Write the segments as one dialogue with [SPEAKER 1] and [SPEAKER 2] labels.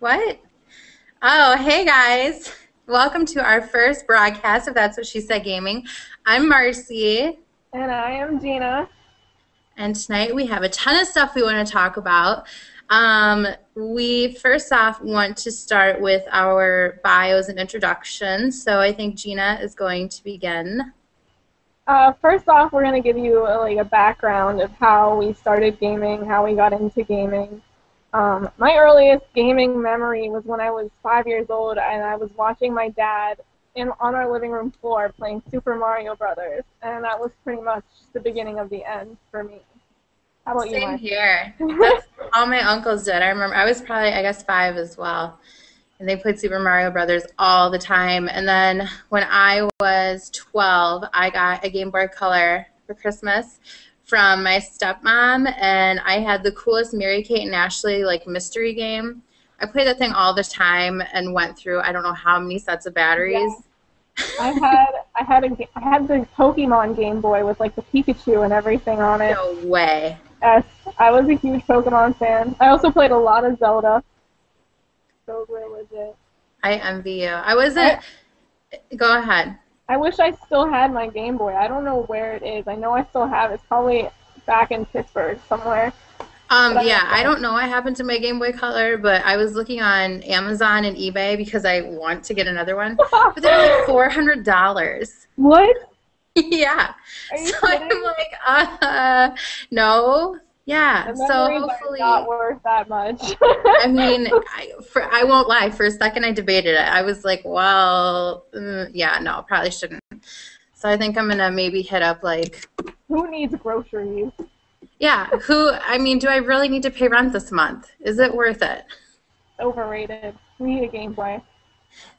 [SPEAKER 1] What? Oh, hey guys. Welcome to our first broadcast of That's What She Said Gaming. I'm Marcy.
[SPEAKER 2] And I am Gina.
[SPEAKER 1] And tonight we have a ton of stuff we want to talk about. Um, we first off want to start with our bios and introductions. So I think Gina is going to begin.
[SPEAKER 2] Uh, first off, we're going to give you a, like a background of how we started gaming, how we got into gaming. Um, my earliest gaming memory was when I was five years old and I was watching my dad in on our living room floor playing Super Mario Brothers, and that was pretty much the beginning of the end for me. How about
[SPEAKER 1] Same
[SPEAKER 2] you? Same
[SPEAKER 1] here. That's all my uncles did. I remember I was probably I guess five as well, and they played Super Mario Brothers all the time. And then when I was 12, I got a Game Boy Color for Christmas from my stepmom, and I had the coolest Mary Kate and Ashley like mystery game. I played that thing all the time and went through I don't know how many sets of batteries.
[SPEAKER 2] Yeah. I had I had a I had the Pokemon Game Boy with like the Pikachu and everything on it.
[SPEAKER 1] No way.
[SPEAKER 2] Yes, I was a huge Pokemon fan. I also played a lot of Zelda. So legit.
[SPEAKER 1] I envy you. I wasn't. I, go ahead.
[SPEAKER 2] I wish I still had my Game Boy. I don't know where it is. I know I still have it. It's probably back in Pittsburgh somewhere.
[SPEAKER 1] Um, yeah, I don't know what happened to my Game Boy Color, but I was looking on Amazon and eBay because I want to get another one. But they're like four hundred dollars.
[SPEAKER 2] What?
[SPEAKER 1] yeah. so kidding? I'm like, uh, no, yeah. So hopefully,
[SPEAKER 2] not worth that much.
[SPEAKER 1] I mean, I, for, I won't lie. For a second, I debated it. I was like, well, mm, yeah, no, probably shouldn't. So I think I'm gonna maybe hit up like.
[SPEAKER 2] Who needs groceries?
[SPEAKER 1] Yeah. Who? I mean, do I really need to pay rent this month? Is it worth it?
[SPEAKER 2] Overrated. We need a Game Boy.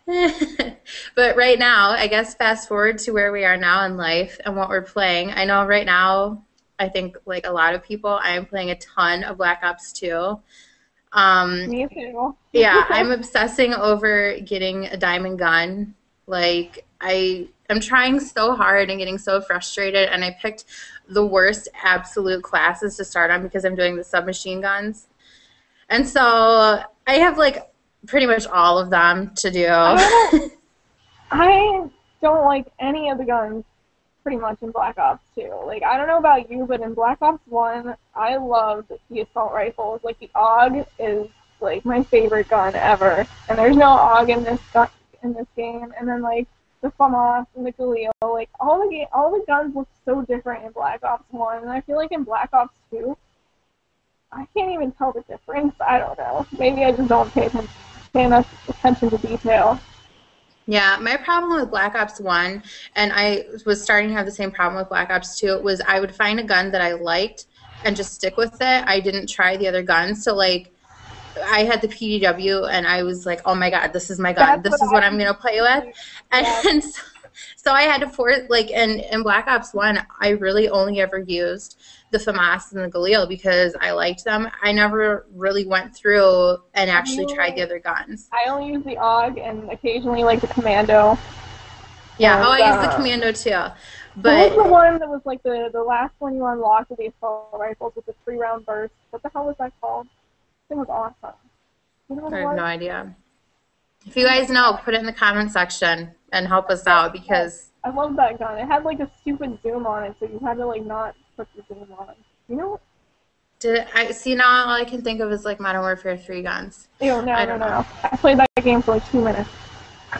[SPEAKER 1] but right now, I guess fast forward to where we are now in life and what we're playing. I know right now I think like a lot of people, I am playing a ton of Black Ops 2. Um,
[SPEAKER 2] Me too.
[SPEAKER 1] yeah, I'm obsessing over getting a diamond gun. Like I am trying so hard and getting so frustrated, and I picked the worst absolute classes to start on because I'm doing the submachine guns. And so I have like pretty much all of them to do.
[SPEAKER 2] I don't, I don't like any of the guns pretty much in Black Ops 2. Like, I don't know about you, but in Black Ops 1, I loved the assault rifles. Like, the AUG is, like, my favorite gun ever. And there's no AUG in this gun, in this game. And then, like, the FAMAS and the Galil, like, all the, ga- all the guns look so different in Black Ops 1. And I feel like in Black Ops 2, I can't even tell the difference. I don't know. Maybe I just don't pay, pay enough attention to detail.
[SPEAKER 1] Yeah, my problem with Black Ops 1, and I was starting to have the same problem with Black Ops 2, was I would find a gun that I liked and just stick with it. I didn't try the other guns. So, like, I had the PDW, and I was like, oh my god, this is my gun.
[SPEAKER 2] That's
[SPEAKER 1] this
[SPEAKER 2] what
[SPEAKER 1] is what
[SPEAKER 2] I
[SPEAKER 1] I'm going to play with. And,
[SPEAKER 2] Yeah.
[SPEAKER 1] so, so I had to force, like, in, in Black Ops 1, I really only ever used the FAMAS and the Galil because I liked them. I never really went through and actually tried the other guns.
[SPEAKER 2] I only use the AUG and occasionally, like, the Commando.
[SPEAKER 1] Yeah,
[SPEAKER 2] And,
[SPEAKER 1] oh, I use the
[SPEAKER 2] uh,
[SPEAKER 1] Commando too.
[SPEAKER 2] What was the one that was like the the last one you unlocked with the assault rifles with the three round burst? What the hell was that called? It was awesome. You know
[SPEAKER 1] I have
[SPEAKER 2] was?
[SPEAKER 1] no idea. If you guys know, put it in the comment section and help us out because
[SPEAKER 2] I love that gun. It had like a stupid zoom on it, so you had to like not put the zoom on. You know?
[SPEAKER 1] did I see now all I can think of is like Modern Warfare 3 guns.
[SPEAKER 2] Ew, no,
[SPEAKER 1] I don't
[SPEAKER 2] no,
[SPEAKER 1] know.
[SPEAKER 2] no. I played that game for like two minutes.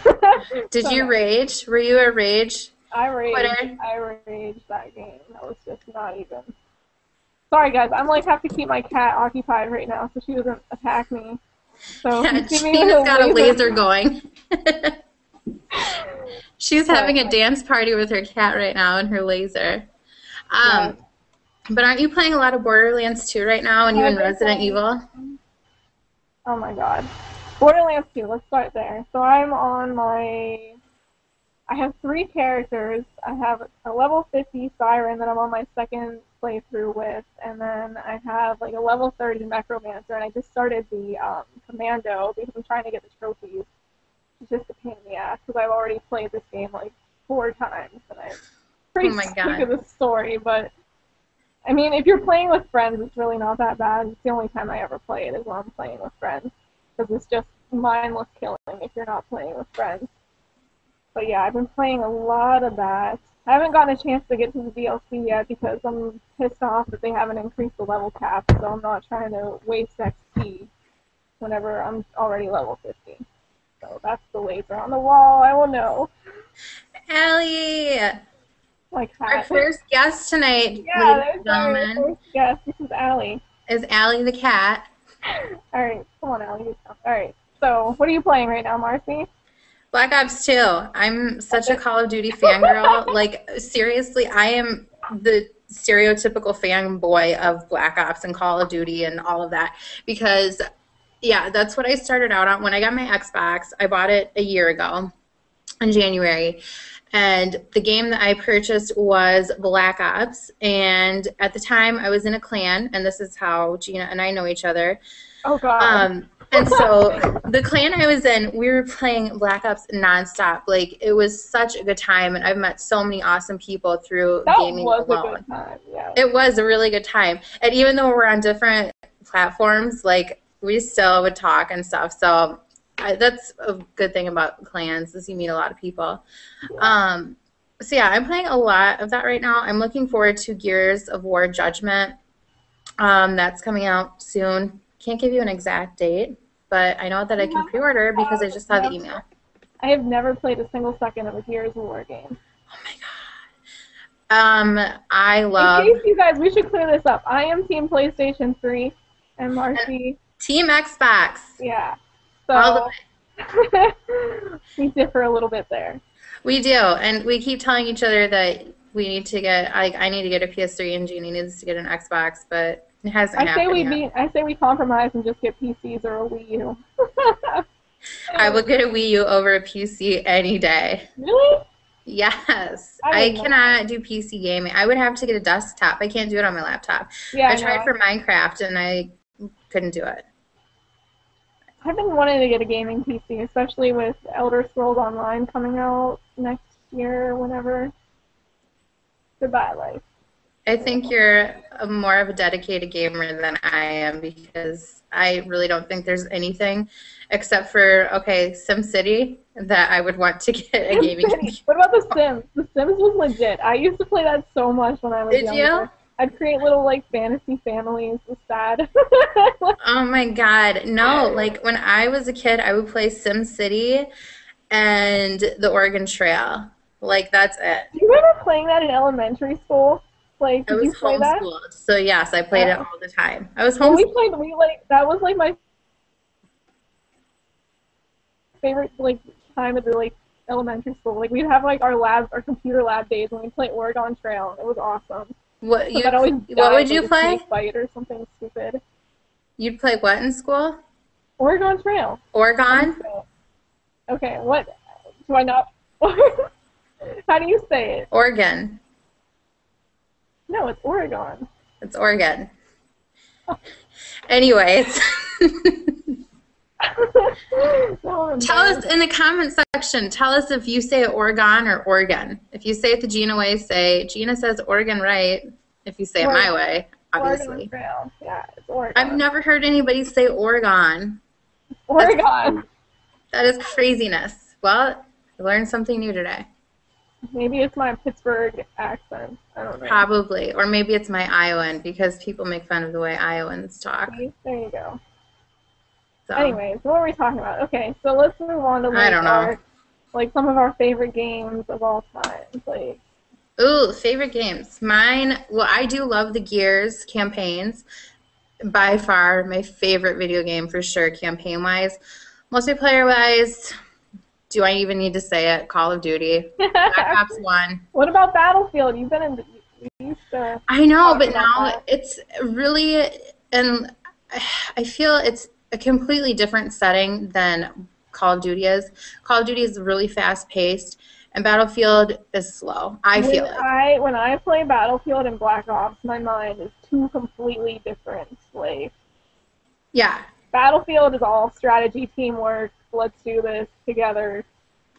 [SPEAKER 1] Did
[SPEAKER 2] So
[SPEAKER 1] you rage? Were you a rage?
[SPEAKER 2] I rage.
[SPEAKER 1] Twitter?
[SPEAKER 2] I raged that game. That was just not even. Sorry guys, I'm like have to keep my cat occupied right now so she doesn't attack me. So
[SPEAKER 1] Yeah,
[SPEAKER 2] if you see me with
[SPEAKER 1] Gina's got a laser
[SPEAKER 2] laser
[SPEAKER 1] going. She's having a dance party with her cat right now and her laser. Um, But aren't you playing a lot of Borderlands 2 right now and even Resident
[SPEAKER 2] playing-
[SPEAKER 1] Evil?
[SPEAKER 2] Oh my god. Borderlands 2, let's start there. So I'm on my. I have three characters. I have a level 50 Siren that I'm on my second playthrough with, and then I have like a level 30 Mechromancer, and I just started the um, Commando because I'm trying to get the trophies. Just a pain in the ass because I've already played this game like four times, and I'm pretty
[SPEAKER 1] Oh
[SPEAKER 2] sick
[SPEAKER 1] God.
[SPEAKER 2] of the story, but. I mean, if you're playing with friends, it's really not that bad. It's the only time I ever play it is when I'm playing with friends. because it's just mindless killing if you're not playing with friends. But yeah, I've been playing a lot of that. I haven't gotten a chance to get to the DLC yet because I'm pissed off that they haven't increased the level cap, so I'm not trying to waste XP whenever I'm already level 50. So that's the laser on the wall. I will know.
[SPEAKER 1] Allie,
[SPEAKER 2] Like
[SPEAKER 1] our first guest tonight,
[SPEAKER 2] yeah,
[SPEAKER 1] ladies
[SPEAKER 2] there's
[SPEAKER 1] and
[SPEAKER 2] our
[SPEAKER 1] gentlemen,
[SPEAKER 2] first guest. This is Allie.
[SPEAKER 1] is Allie the cat.
[SPEAKER 2] All right, come on, Allie. All right. So, what are you playing right now, Marcy?
[SPEAKER 1] Black Ops 2. I'm such a Call of Duty fangirl. like, seriously, I am the stereotypical fanboy of Black Ops and Call of Duty and all of that because, yeah, that's what I started out on. When I got my Xbox, I bought it a year ago in January. And the game that I purchased was Black Ops. And at the time, I was in a clan, and this is how Gina and I know each other.
[SPEAKER 2] Oh God.
[SPEAKER 1] Um, and so the clan I was in, we were playing Black Ops nonstop. Like it was such a good time, and I've met so many awesome people through
[SPEAKER 2] that
[SPEAKER 1] gaming
[SPEAKER 2] was a good time. Yeah.
[SPEAKER 1] It was a really good time, and even though we're on different platforms, like we still would talk and stuff. So I, that's a good thing about clans is you meet a lot of people. Um, so yeah, I'm playing a lot of that right now. I'm looking forward to Gears of War Judgment. Um, that's coming out soon. Can't give you an exact date, but I know that I can pre-order because I just saw the email.
[SPEAKER 2] I have never played a single second of a Gears of War game.
[SPEAKER 1] Oh my god. Um, I love
[SPEAKER 2] In case you guys, we should clear this up. I am Team PlayStation 3, and Marcy,
[SPEAKER 1] Team Xbox.
[SPEAKER 2] yeah. So we differ a little bit there.
[SPEAKER 1] We do, and we keep telling each other that we need to get. Like, I need to get a PS3, and Jeannie needs to get an Xbox, but it hasn't
[SPEAKER 2] I say we
[SPEAKER 1] yet.
[SPEAKER 2] be, I say we compromise and just get PCs or a Wii U.
[SPEAKER 1] I will get a Wii U over a PC any day.
[SPEAKER 2] Really?
[SPEAKER 1] Yes,
[SPEAKER 2] I
[SPEAKER 1] I,
[SPEAKER 2] know
[SPEAKER 1] cannot do PC gaming. I would have to get a desktop. I can't do it on my laptop.
[SPEAKER 2] Yeah.
[SPEAKER 1] I
[SPEAKER 2] I
[SPEAKER 1] tried for Minecraft, and I couldn't do it.
[SPEAKER 2] I've been wanting to get a gaming PC, especially with Elder Scrolls Online coming out next year, whenever. Goodbye, life.
[SPEAKER 1] I think you're a more of a dedicated gamer than I am because I really don't think there's anything except for okay, SimCity that I would want to get a gaming
[SPEAKER 2] what about The Sims? The Sims was legit. I used to play that so much when I was
[SPEAKER 1] Did
[SPEAKER 2] younger. I'd create little like fantasy families. with sad.
[SPEAKER 1] Oh my god, no! Like when I was a kid, I would play Sim City and the Oregon Trail. Like that's it.
[SPEAKER 2] Do you remember playing that in elementary school? Like,
[SPEAKER 1] I
[SPEAKER 2] did you
[SPEAKER 1] was
[SPEAKER 2] play that?
[SPEAKER 1] homeschooled, so yes, I played it
[SPEAKER 2] Oh.
[SPEAKER 1] all the time. I was
[SPEAKER 2] Well, we played. We like that was like my favorite like time of the like elementary school. Like we'd have like our lab, our computer lab days when we played Oregon Trail. It was awesome.
[SPEAKER 1] What you? What would you play?
[SPEAKER 2] Fight or something stupid.
[SPEAKER 1] You'd play what in school?
[SPEAKER 2] Oregon Trail.
[SPEAKER 1] Oregon.
[SPEAKER 2] Okay, what? Do I not? How do you say it?
[SPEAKER 1] Oregon.
[SPEAKER 2] No, it's Oregon.
[SPEAKER 1] It's Oregon. Anyways,
[SPEAKER 2] no,
[SPEAKER 1] tell us in the comment section. Tell us if you say Oregon or Oregon. If you say it the Gina way, say Gina says Oregon right. If you say it my
[SPEAKER 2] Oregon.
[SPEAKER 1] way,
[SPEAKER 2] Oregon
[SPEAKER 1] obviously.
[SPEAKER 2] Trail. Yeah, it's Oregon.
[SPEAKER 1] I've never heard anybody say Oregon.
[SPEAKER 2] Oregon.
[SPEAKER 1] That is craziness. Well, I learned something new today.
[SPEAKER 2] Maybe it's my Pittsburgh accent. I don't know.
[SPEAKER 1] Probably. Or maybe it's my Iowan because people make fun of the way Iowans talk.
[SPEAKER 2] There you go.
[SPEAKER 1] So.
[SPEAKER 2] Anyways, what were we talking about? Okay, so let's move on to like
[SPEAKER 1] I don't know.
[SPEAKER 2] our like some of our favorite games of all time. Like
[SPEAKER 1] Ooh, favorite games. Mine, well, I do love the Gears campaigns. By far, my favorite video game for sure, campaign wise. Multiplayer wise, do I even need to say it? Call of Duty. Black Ops 1.
[SPEAKER 2] what about Battlefield? You've been in the you
[SPEAKER 1] I know, but now
[SPEAKER 2] that.
[SPEAKER 1] it's really, and I feel it's a completely different setting than Call of Duty is. Call of Duty is really fast paced, and Battlefield is slow. I
[SPEAKER 2] when
[SPEAKER 1] feel like.
[SPEAKER 2] I when I play Battlefield and Black Ops, my mind is two completely different. Like
[SPEAKER 1] Yeah,
[SPEAKER 2] Battlefield is all strategy, teamwork. Let's do this together.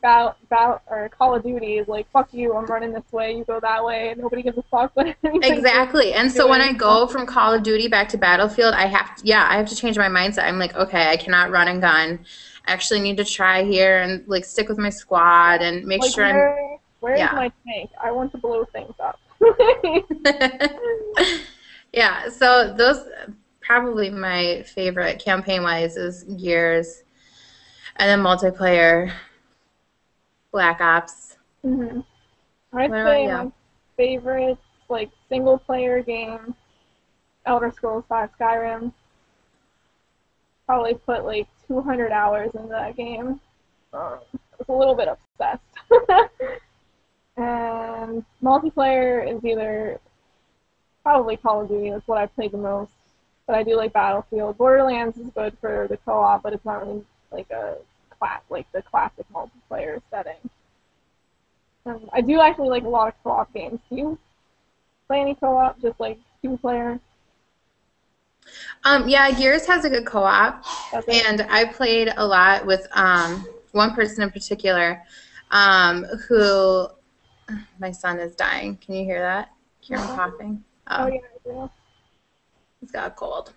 [SPEAKER 2] Bat, Bat, or Call of Duty is like, fuck you, I'm running this way, you go that way, and nobody gives a fuck.
[SPEAKER 1] Exactly. And so when I go from Call of Duty back to Battlefield, I have to, yeah, I have to change my mindset. I'm like, okay, I cannot run and gun. I actually need to try here and like stick with my squad and make
[SPEAKER 2] like,
[SPEAKER 1] sure
[SPEAKER 2] where,
[SPEAKER 1] I'm.
[SPEAKER 2] Where's
[SPEAKER 1] yeah.
[SPEAKER 2] my tank? I want to blow things up.
[SPEAKER 1] yeah. So those probably my favorite campaign wise is Gears, and then multiplayer. Black Ops.
[SPEAKER 2] Mm-hmm. I'd
[SPEAKER 1] What about
[SPEAKER 2] say my favorite like single player game, Elder Scrolls V Skyrim. Probably put like 200 hours into that game. Um, I was a little bit obsessed. and multiplayer is either probably Call of Duty. That's what I played the most. But I do like Battlefield. Borderlands is good for the co-op, but it's not really like a class like the classic multiplayer setting. Um, I do actually like a lot of co-op games. Do you play any co-op? Just like two player?
[SPEAKER 1] Um, yeah, Gears has a good co-op,
[SPEAKER 2] it?
[SPEAKER 1] and I played a lot with um, one person in particular, um, who my son is dying. Can you hear that? Hear him coughing?
[SPEAKER 2] Oh yeah, I do.
[SPEAKER 1] He's got a cold.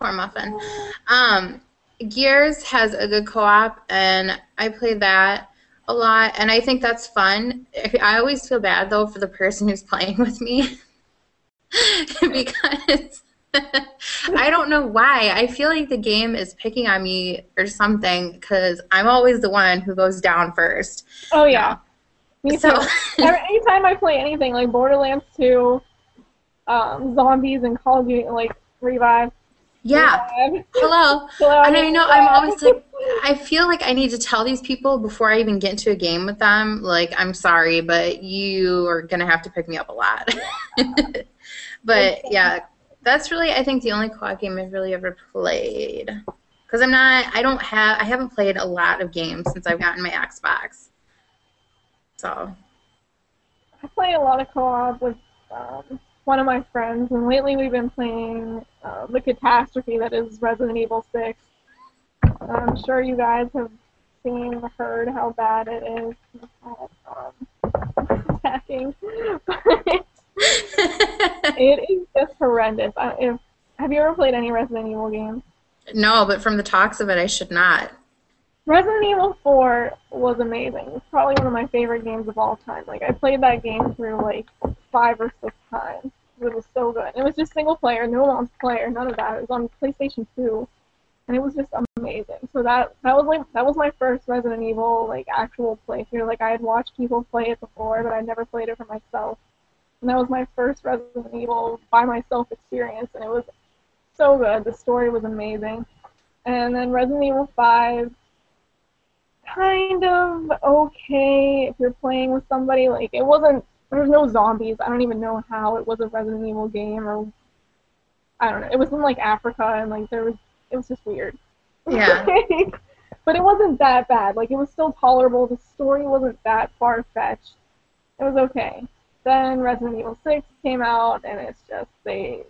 [SPEAKER 1] Poor muffin. Um, Gears has a good co-op, and I play that a lot, and I think that's fun. I always feel bad though for the person who's playing with me because I don't know why. I feel like the game is picking on me or something because I'm always the one who goes down first.
[SPEAKER 2] Oh yeah. Me too.
[SPEAKER 1] So
[SPEAKER 2] Every, anytime I play anything like Borderlands 2, um, zombies and Call of Duty, like Revive.
[SPEAKER 1] Yeah. Hello.
[SPEAKER 2] Hello,
[SPEAKER 1] And I know I'm always like, I feel like I need to tell these people before I even get into a game with them, like, I'm sorry, but you are going to have to pick me up a lot. but yeah, that's really, I think, the only co-op game I've really ever played. Because I'm not, I don't have, I haven't played a lot of games since I've gotten my Xbox. So,
[SPEAKER 2] I play a lot of co-op with um, one of my friends, and lately we've been playing uh, the catastrophe that is Resident Evil 6. I'm sure you guys have seen, heard how bad it is. Um, attacking, but it is just horrendous. I, if, have you ever played any Resident Evil games?
[SPEAKER 1] no, but from the talks of it, I should not.
[SPEAKER 2] Resident Evil 4 was amazing. It's probably one of my favorite games of all time. Like I played that game through like five or six times. It was so good. It was just single player, no multiplayer, none of that. It was on PlayStation 2, and it was just amazing. So that that was like that was my first Resident Evil like actual playthrough. Like I had watched people play it before, but I'd never played it for myself. And that was my first Resident Evil by myself experience, and it was so good. The story was amazing. And then Resident Evil 5 kind of okay if you're playing with somebody. Like it wasn't there was no zombies. I don't even know how it was a Resident Evil game or I don't know. It was in like Africa and like there was it was just weird.
[SPEAKER 1] Yeah.
[SPEAKER 2] but it wasn't that bad. Like it was still tolerable. The story wasn't that far fetched. It was okay. Then Resident Evil 6 came out and it's just they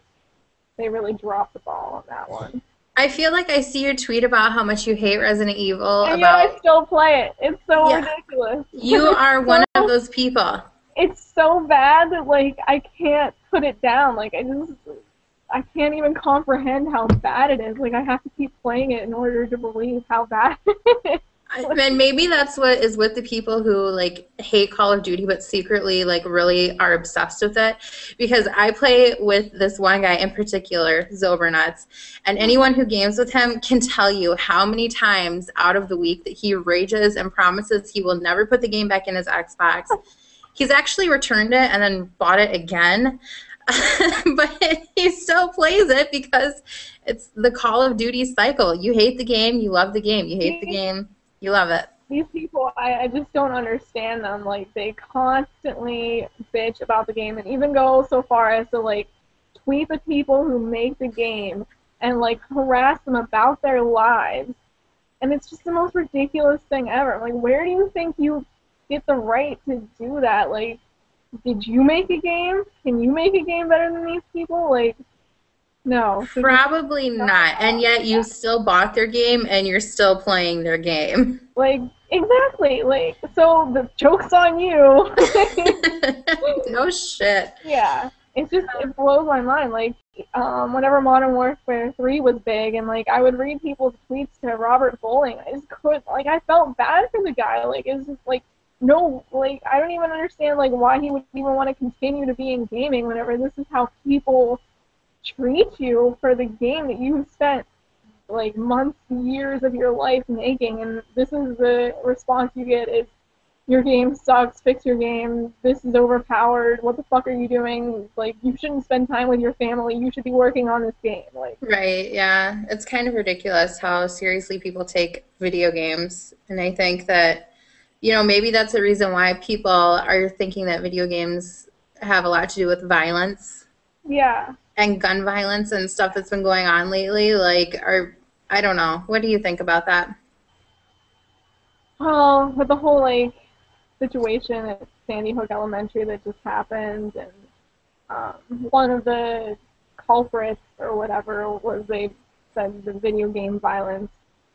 [SPEAKER 2] they really dropped the ball on that one.
[SPEAKER 1] I feel like I see your tweet about how much you hate Resident Evil.
[SPEAKER 2] and yet
[SPEAKER 1] about
[SPEAKER 2] I still play it. It's so
[SPEAKER 1] Yeah.
[SPEAKER 2] ridiculous.
[SPEAKER 1] you are one of those people.
[SPEAKER 2] It's so bad that like I can't put it down. Like I just I can't even comprehend how bad it is. Like I have to keep playing it in order to believe how bad it is.
[SPEAKER 1] And maybe that's what is with the people who like hate Call of Duty but secretly like really are obsessed with it. Because I play with this one guy in particular, Zobernuts, and anyone who games with him can tell you how many times out of the week that he rages and promises he will never put the game back in his Xbox. He's actually returned it and then bought it again. but he still plays it because it's the Call of Duty cycle. You hate the game, you love the game. You hate the game, you love it.
[SPEAKER 2] These people I, I just don't understand them. Like they constantly bitch about the game and even go so far as to like tweet the people who make the game and like harass them about their lives. And it's just the most ridiculous thing ever. Like where do you think you get the right to do that? Like did you make a game? Can you make a game better than these people? Like no.
[SPEAKER 1] Probably not. And yet you still bought their game and you're still playing their game.
[SPEAKER 2] like Exactly. Like, so the joke's on you.
[SPEAKER 1] no shit.
[SPEAKER 2] Yeah. It's just it blows my mind. Like, um, whenever Modern Warfare 3 was big, and like I would read people's tweets to Robert Bowling, I just couldn't. Like, I felt bad for the guy. Like, it's just like no, like I don't even understand like why he would even want to continue to be in gaming whenever this is how people treat you for the game that you've spent like months, years of your life making, and this is the response you get is your game sucks, fix your game, this is overpowered, what the fuck are you doing? Like you shouldn't spend time with your family, you should be working on this game. Like
[SPEAKER 1] Right, yeah. It's kind of ridiculous how seriously people take video games. And I think that you know, maybe that's the reason why people are thinking that video games have a lot to do with violence.
[SPEAKER 2] Yeah.
[SPEAKER 1] And gun violence and stuff that's been going on lately. Like, are I don't know. What do you think about that?
[SPEAKER 2] Well, with the whole like situation at Sandy Hook Elementary that just happened, and um, one of the culprits or whatever was they said the video game violence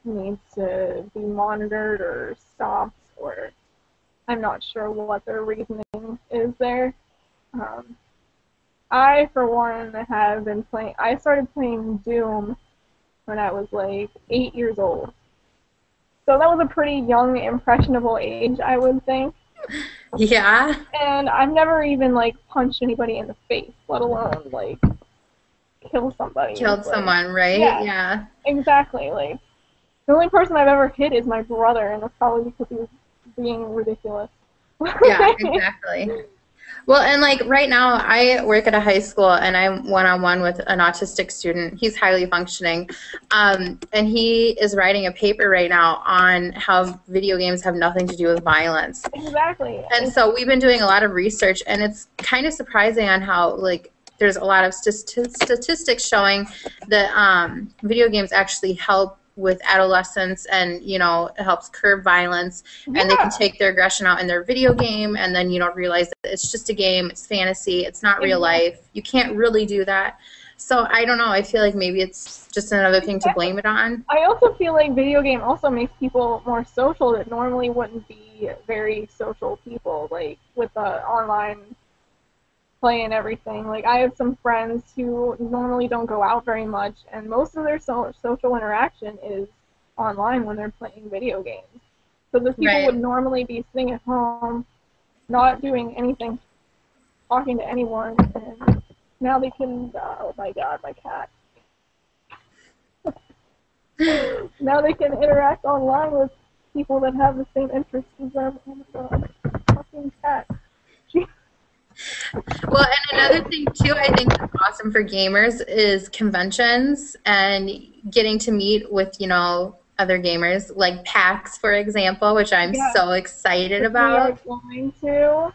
[SPEAKER 2] needs to be monitored or stopped, or I'm not sure what their reasoning is there. Um, I, for one, have been playing. I started playing Doom when I was like eight years old. So that was a pretty young, impressionable age, I would think.
[SPEAKER 1] Yeah.
[SPEAKER 2] And I've never even like punched anybody in the face, let alone like kill somebody.
[SPEAKER 1] Killed
[SPEAKER 2] like,
[SPEAKER 1] someone, right?
[SPEAKER 2] Yeah.
[SPEAKER 1] yeah.
[SPEAKER 2] Exactly. Like the only person I've ever hit is my brother, and that's probably because he was being ridiculous.
[SPEAKER 1] yeah, exactly. Well, and like right now, I work at a high school and I'm one on one with an autistic student. He's highly functioning. Um, and he is writing a paper right now on how video games have nothing to do with violence.
[SPEAKER 2] Exactly.
[SPEAKER 1] And so we've been doing a lot of research, and it's kind of surprising on how, like, there's a lot of st- statistics showing that um, video games actually help with adolescents and you know it helps curb violence.
[SPEAKER 2] Yeah.
[SPEAKER 1] and they can take their aggression out in their video game and then you don't realize that it's just a game it's fantasy it's not real life. You can't really do that. So i don't know i feel like maybe it's just another thing to blame it on.
[SPEAKER 2] I also feel like video game also makes people more social that normally wouldn't be very social people like with the online play and everything. Like I have some friends who normally don't go out very much, and most of their so- social interaction is online when they're playing video games. So those people
[SPEAKER 1] Right.
[SPEAKER 2] would normally be sitting at home, not doing anything, talking to anyone, and now they can. Oh my God, my cat. now they can interact online with people that have the same interests as them. Oh my God, fucking cat.
[SPEAKER 1] Well, and another thing too, I think that's awesome for gamers is conventions and getting to meet with you know other gamers, like PAX, for example, which I'm
[SPEAKER 2] Yeah.
[SPEAKER 1] so excited
[SPEAKER 2] We
[SPEAKER 1] about.
[SPEAKER 2] are going to.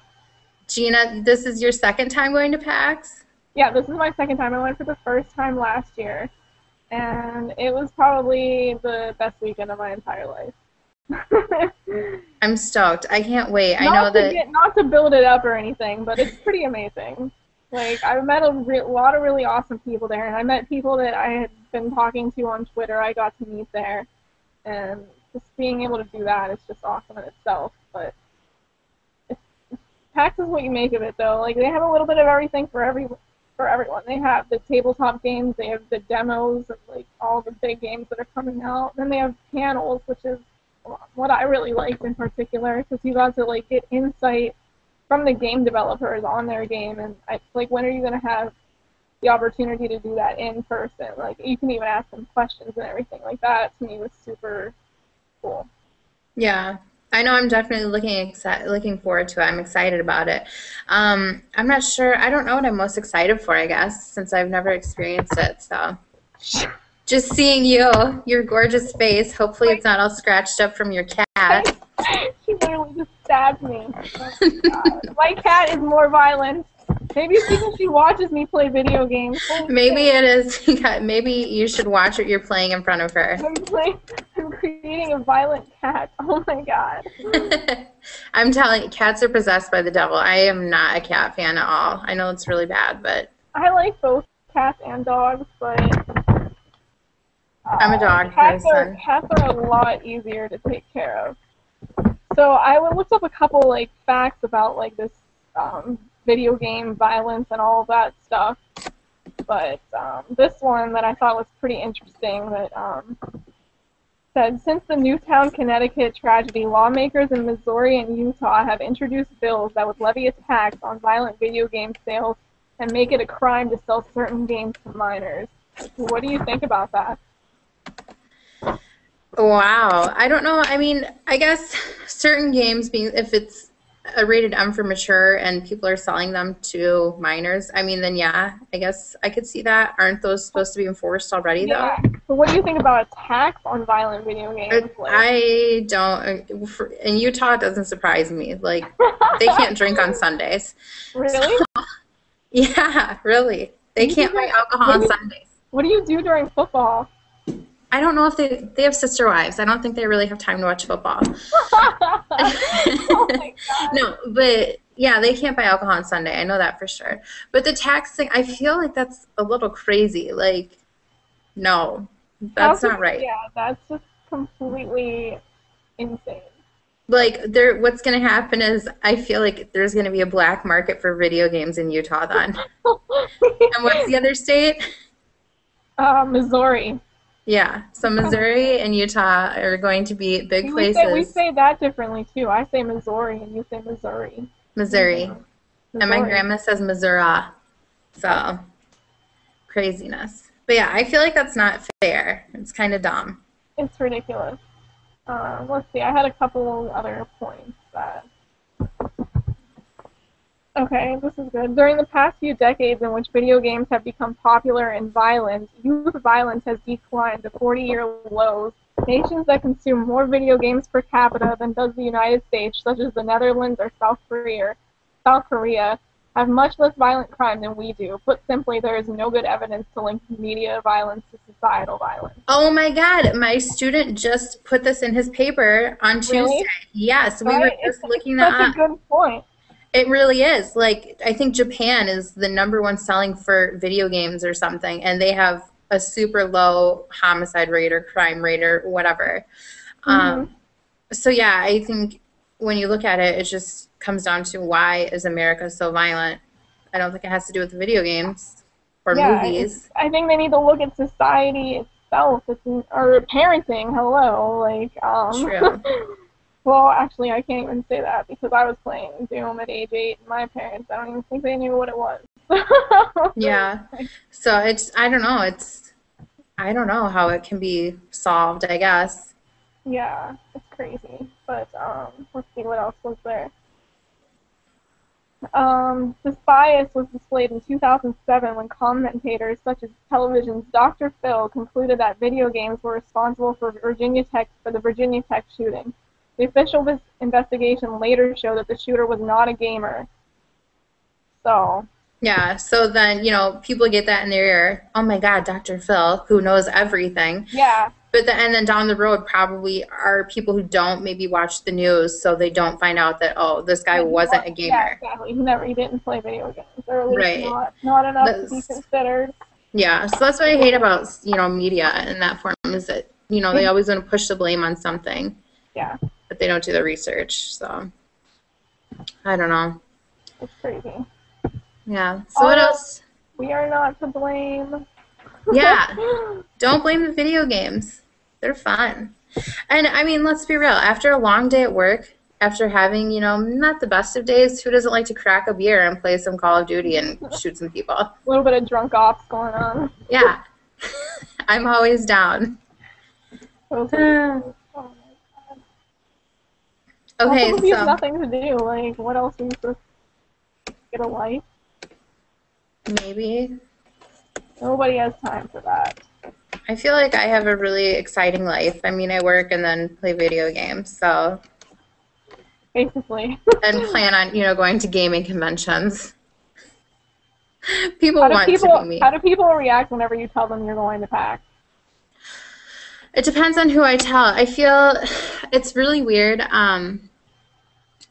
[SPEAKER 1] Gina, this is your second time going to PAX.
[SPEAKER 2] Yeah, this is my second time. I went for the first time last year, and it was probably the best weekend of my entire life.
[SPEAKER 1] I'm stoked. I can't wait. I know that.
[SPEAKER 2] get, not to build it up or anything, but it's pretty amazing. Like I met a re- lot of really awesome people there, and I met people that I had been talking to on Twitter. I got to meet there, and just being able to do that is just awesome in itself. But it's, PAX is what you make of it, though. Like they have a little bit of everything for every for everyone. They have the tabletop games, they have the demos of like all the big games that are coming out. Then they have panels, which is what I really liked in particular, because you got to like get insight from the game developers on their game, and I like when are you gonna have the opportunity to do that in person? Like you can even ask them questions and everything like that. To me, was super cool.
[SPEAKER 1] Yeah, I know. I'm definitely looking exci- looking forward to it. I'm excited about it. Um, I'm not sure. I don't know what I'm most excited for. I guess since I've never experienced it, so just seeing you, your gorgeous face. Hopefully, it's not all scratched up from your cat.
[SPEAKER 2] she literally just stabbed me. Oh my, my cat is more violent. Maybe it's because she watches me play video games.
[SPEAKER 1] Maybe it is. Maybe you should watch what you're playing in front of her.
[SPEAKER 2] I'm playing. I'm creating a violent cat. Oh my god.
[SPEAKER 1] I'm telling you, cats are possessed by the devil. I am not a cat fan at all. I know it's really bad, but
[SPEAKER 2] I like both cats and dogs, but
[SPEAKER 1] I'm a dog
[SPEAKER 2] Cats are cats are a lot easier to take care of. So I looked up a couple like facts about like this um, video game violence and all of that stuff. But um, this one that I thought was pretty interesting that um, said since the Newtown, Connecticut tragedy, lawmakers in Missouri and Utah have introduced bills that would levy a tax on violent video game sales and make it a crime to sell certain games to minors. What do you think about that?
[SPEAKER 1] Wow. I don't know. I mean, I guess certain games being if it's a rated M for mature and people are selling them to minors, I mean then yeah, I guess I could see that. Aren't those supposed to be enforced already
[SPEAKER 2] Yeah.
[SPEAKER 1] though?
[SPEAKER 2] But what do you think about a tax on violent video games? Like-
[SPEAKER 1] I don't for- in Utah it doesn't surprise me. Like they can't drink on Sundays.
[SPEAKER 2] really?
[SPEAKER 1] Yeah, really. They can't buy alcohol on Sundays.
[SPEAKER 2] What do you do during football?
[SPEAKER 1] I don't know if they they have sister wives. I don't think they really have time to watch football.
[SPEAKER 2] oh my god.
[SPEAKER 1] no, but yeah, they can't buy alcohol on Sunday. I know that for sure. But the tax thing, I feel like that's a little crazy. Like, no, that's
[SPEAKER 2] just-
[SPEAKER 1] not right.
[SPEAKER 2] Yeah, that's just completely insane.
[SPEAKER 1] Like, there, what's going to happen is I feel like there's going to be a black market for video games in Utah then. and what's the other state?
[SPEAKER 2] uh, Missouri.
[SPEAKER 1] Yeah, so Missouri and Utah are going to be big
[SPEAKER 2] we
[SPEAKER 1] places.
[SPEAKER 2] say, we say that differently too. I say Missouri and you say Missouri.
[SPEAKER 1] Missouri. And my grandma says Missouri. So, craziness. But yeah, I feel like that's not fair. It's kind of dumb.
[SPEAKER 2] It's ridiculous. Uh, let's see. I had a couple other points that. Okay, this is good. During the past few decades in which video games have become popular and violent, youth violence has declined to 40-year lows. Nations that consume more video games per capita than does the United States, such as the Netherlands or South Korea, South Korea, have much less violent crime than we do. Put simply, there is no good evidence to link media violence to societal violence.
[SPEAKER 1] Oh my God, my student just put this in his paper on Tuesday.
[SPEAKER 2] Really?
[SPEAKER 1] Yes, we were just
[SPEAKER 2] It's
[SPEAKER 1] looking that
[SPEAKER 2] a good point.
[SPEAKER 1] It really is. Like, I think Japan is the number one selling for video games or something, and they have a super low homicide rate or crime rate or whatever. Um, so, yeah, I think when you look at it, it just comes down to why is America so violent? I don't think it has to do with video games or
[SPEAKER 2] Yeah,
[SPEAKER 1] movies.
[SPEAKER 2] I think they need to look at society itself, it's, or parenting. Hello, like um.
[SPEAKER 1] True.
[SPEAKER 2] well, actually, I can't even say that because I was playing Doom at age eight. And my parents, I don't even think they knew what it was.
[SPEAKER 1] Yeah. So it's I don't know. It's I don't know how it can be solved. I guess.
[SPEAKER 2] Yeah, it's crazy. But um, let's see what else was there. Um, this bias was displayed in 2007 when commentators such as television's Dr. Phil concluded that video games were responsible for Virginia Tech for the Virginia Tech shooting. The official investigation later showed that the shooter was not a gamer. So,
[SPEAKER 1] Yeah. So then you know people get that in their ear. Oh my God, Dr. Phil, who knows everything.
[SPEAKER 2] yeah,
[SPEAKER 1] But then and then down the road probably are people who don't maybe watch the news, so they don't find out that oh this guy wasn't a gamer.
[SPEAKER 2] Yeah, exactly. He never, he didn't play video games, or at least
[SPEAKER 1] Right.
[SPEAKER 2] not, not enough to be considered.
[SPEAKER 1] Yeah. So that's what I hate about you know media in that form is that you know they always want to push the blame on something.
[SPEAKER 2] Yeah.
[SPEAKER 1] But they don't do the research. So I don't know.
[SPEAKER 2] It's crazy.
[SPEAKER 1] Yeah. So what
[SPEAKER 2] Uh,
[SPEAKER 1] else?
[SPEAKER 2] We are not to blame.
[SPEAKER 1] Yeah. Don't blame the video games. They're fun. And I mean, let's be real. After a long day at work, after having, you know, not the best of days, who doesn't like to crack a beer and play some Call of Duty and shoot some people?
[SPEAKER 2] A little bit of drunk ops going on.
[SPEAKER 1] Yeah. I'm always down.
[SPEAKER 2] Those
[SPEAKER 1] Uh,
[SPEAKER 2] are- oh my God.
[SPEAKER 1] Okay,
[SPEAKER 2] Also, we have nothing to do. Like, what else are you supposed to get a life?
[SPEAKER 1] maybe
[SPEAKER 2] Nobody has time for that.
[SPEAKER 1] I feel like I have a really exciting life. I mean, I work and then play video games, so
[SPEAKER 2] Basically.
[SPEAKER 1] and plan on, you know, going to gaming conventions. People
[SPEAKER 2] how
[SPEAKER 1] want to
[SPEAKER 2] people
[SPEAKER 1] be me.
[SPEAKER 2] how do people react whenever you tell them you're going to PAX?
[SPEAKER 1] It depends on who I tell. I feel it's really weird. Um,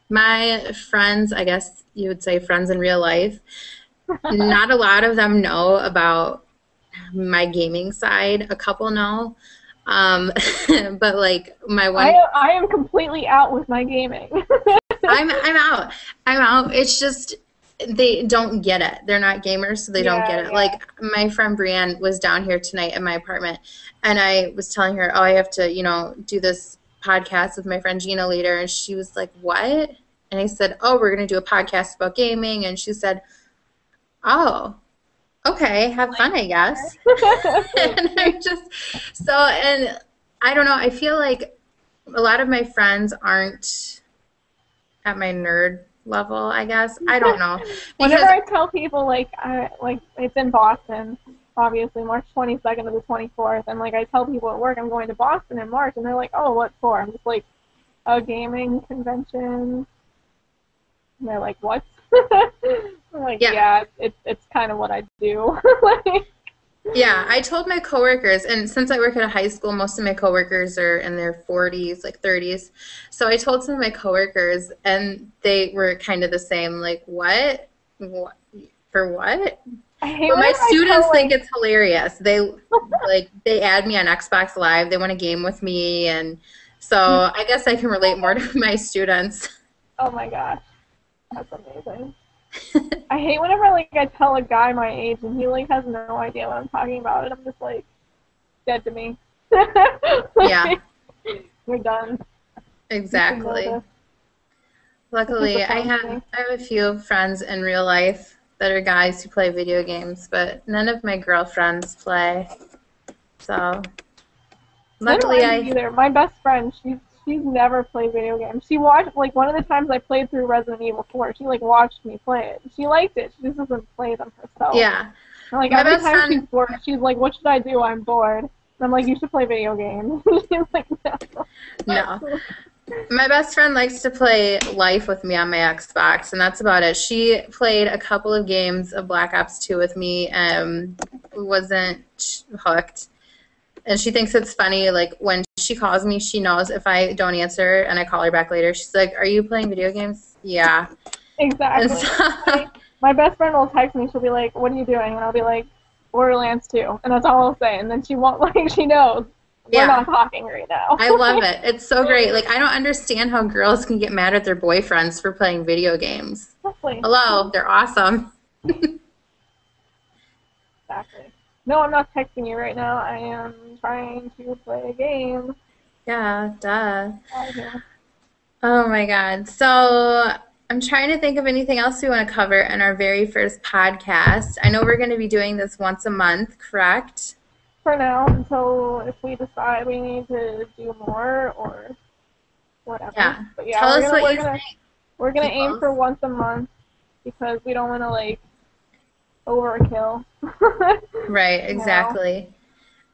[SPEAKER 1] my friends, I guess you would say friends in real life, not a lot of them know about my gaming side. A couple know. Um, but like my one,
[SPEAKER 2] I, I am completely out with my gaming.
[SPEAKER 1] I'm I'm out. I'm out. It's just they don't get it. They're not gamers, so they don't get it.
[SPEAKER 2] yeah.
[SPEAKER 1] Like my friend Brienne was down here tonight in my apartment, and I was telling her, "Oh, I have to, you know, do this podcast with my friend Gina later," and she was like, "What?" And I said, "Oh, we're gonna do a podcast about gaming," and she said, "Oh." Okay, have fun, I guess. and I just so and I don't know. I feel like a lot of my friends aren't at my nerd level. I guess I don't know
[SPEAKER 2] Whenever I tell people like I like it's in Boston, obviously March 22nd to the 24th, and like I tell people at work I'm going to Boston in March, and they're like, "Oh, what for?" I'm just like, "A gaming convention." And they're like, "What?" I'm like,
[SPEAKER 1] Yeah.
[SPEAKER 2] "Yeah, it's it's kind of what I do." like,
[SPEAKER 1] yeah, I told my coworkers, and since I work at a high school, most of my coworkers are in their 40s, like 30s. So I told some of my coworkers, and they were kind of the same. Like, what? What? For what? But my students think it's hilarious. They like they add me on Xbox Live. They want to game with me, and so I guess I can relate more to my students.
[SPEAKER 2] Oh my gosh, that's amazing. I hate whenever like I tell a guy my age and he like has no idea what I'm talking about, and I'm just like dead to me.
[SPEAKER 1] Yeah.
[SPEAKER 2] We're done.
[SPEAKER 1] Exactly. Luckily, I have I have a few friends in real life that are guys who play video games, but none of my girlfriends play. So luckily, I
[SPEAKER 2] either. My best friend, she's she's never played video games. She watched like one of the times I played through Resident Evil 4. She like watched me play it. She liked it. She just doesn't play them herself.
[SPEAKER 1] yeah
[SPEAKER 2] And, like
[SPEAKER 1] My
[SPEAKER 2] every time
[SPEAKER 1] friend-
[SPEAKER 2] she's bored, she's like, "What should I do? I'm bored." And I'm like, "You should play video games." she's like, "No."
[SPEAKER 1] no. My best friend likes to play Life with me on my Xbox, and that's about it. She played a couple of games of Black Ops 2 with me, and wasn't hooked. And she thinks it's funny, like when she calls me, she knows if I don't answer and I call her back later, she's like, "Are you playing video games?" Yeah.
[SPEAKER 2] Exactly.
[SPEAKER 1] So,
[SPEAKER 2] My best friend will text me. She'll be like, "What are you doing?" And I'll be like, "Borderlands 2," and that's all I'll say. And then she won't like she knows we're
[SPEAKER 1] Yeah.
[SPEAKER 2] not talking right now.
[SPEAKER 1] I love it. It's so great. Like I don't understand how girls can get mad at their boyfriends for playing video games.
[SPEAKER 2] Exactly.
[SPEAKER 1] Hello, they're awesome.
[SPEAKER 2] Exactly. No, I'm not texting you right now. I am trying to play a game.
[SPEAKER 1] Yeah, duh. Oh my god. So I'm trying to think of anything else we want to cover in our very first podcast. I know we're going to be doing this once a month, correct?
[SPEAKER 2] For now, until if we decide we need to do more or whatever.
[SPEAKER 1] Yeah.
[SPEAKER 2] But yeah,
[SPEAKER 1] Tell
[SPEAKER 2] we're
[SPEAKER 1] us
[SPEAKER 2] gonna,
[SPEAKER 1] what
[SPEAKER 2] we're
[SPEAKER 1] you
[SPEAKER 2] gonna,
[SPEAKER 1] think.
[SPEAKER 2] We're gonna aim for once a month because we don't want to like overkill.
[SPEAKER 1] Right, exactly.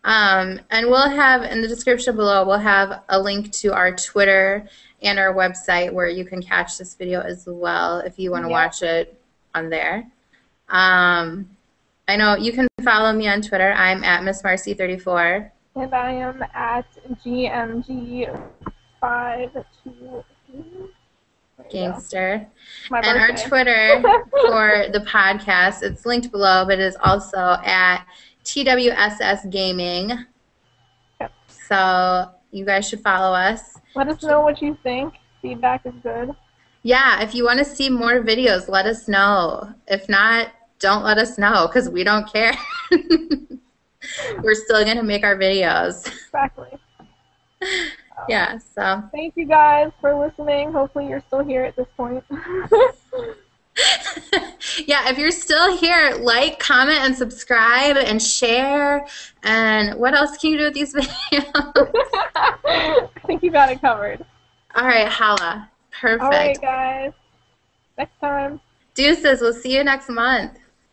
[SPEAKER 1] Um, and we'll have in the description below, we'll have a link to our Twitter and our website where you can catch this video as well if you want to
[SPEAKER 2] Yeah.
[SPEAKER 1] watch it on there. Um, I know you can follow me on Twitter. I'm at Miss Marcy34.
[SPEAKER 2] and I am at GMG five two.
[SPEAKER 1] Gangster.
[SPEAKER 2] My
[SPEAKER 1] and our. Twitter for the podcast, it's linked below, but it is also at TWSS Gaming.
[SPEAKER 2] Yep.
[SPEAKER 1] So you guys should follow us.
[SPEAKER 2] Let us know what you think. Feedback is good.
[SPEAKER 1] Yeah, if you want to see more videos, let us know. If not, don't let us know because we don't care. We're still going to make our videos.
[SPEAKER 2] Exactly.
[SPEAKER 1] Yeah, so.
[SPEAKER 2] Thank you guys for listening. Hopefully you're still here at this point.
[SPEAKER 1] yeah, if you're still here, like, comment, and subscribe, and share. And what else can you do with these videos?
[SPEAKER 2] I think you got it covered.
[SPEAKER 1] All right, holla. Perfect.
[SPEAKER 2] All right, guys. Next time.
[SPEAKER 1] Deuces, we'll see you next month.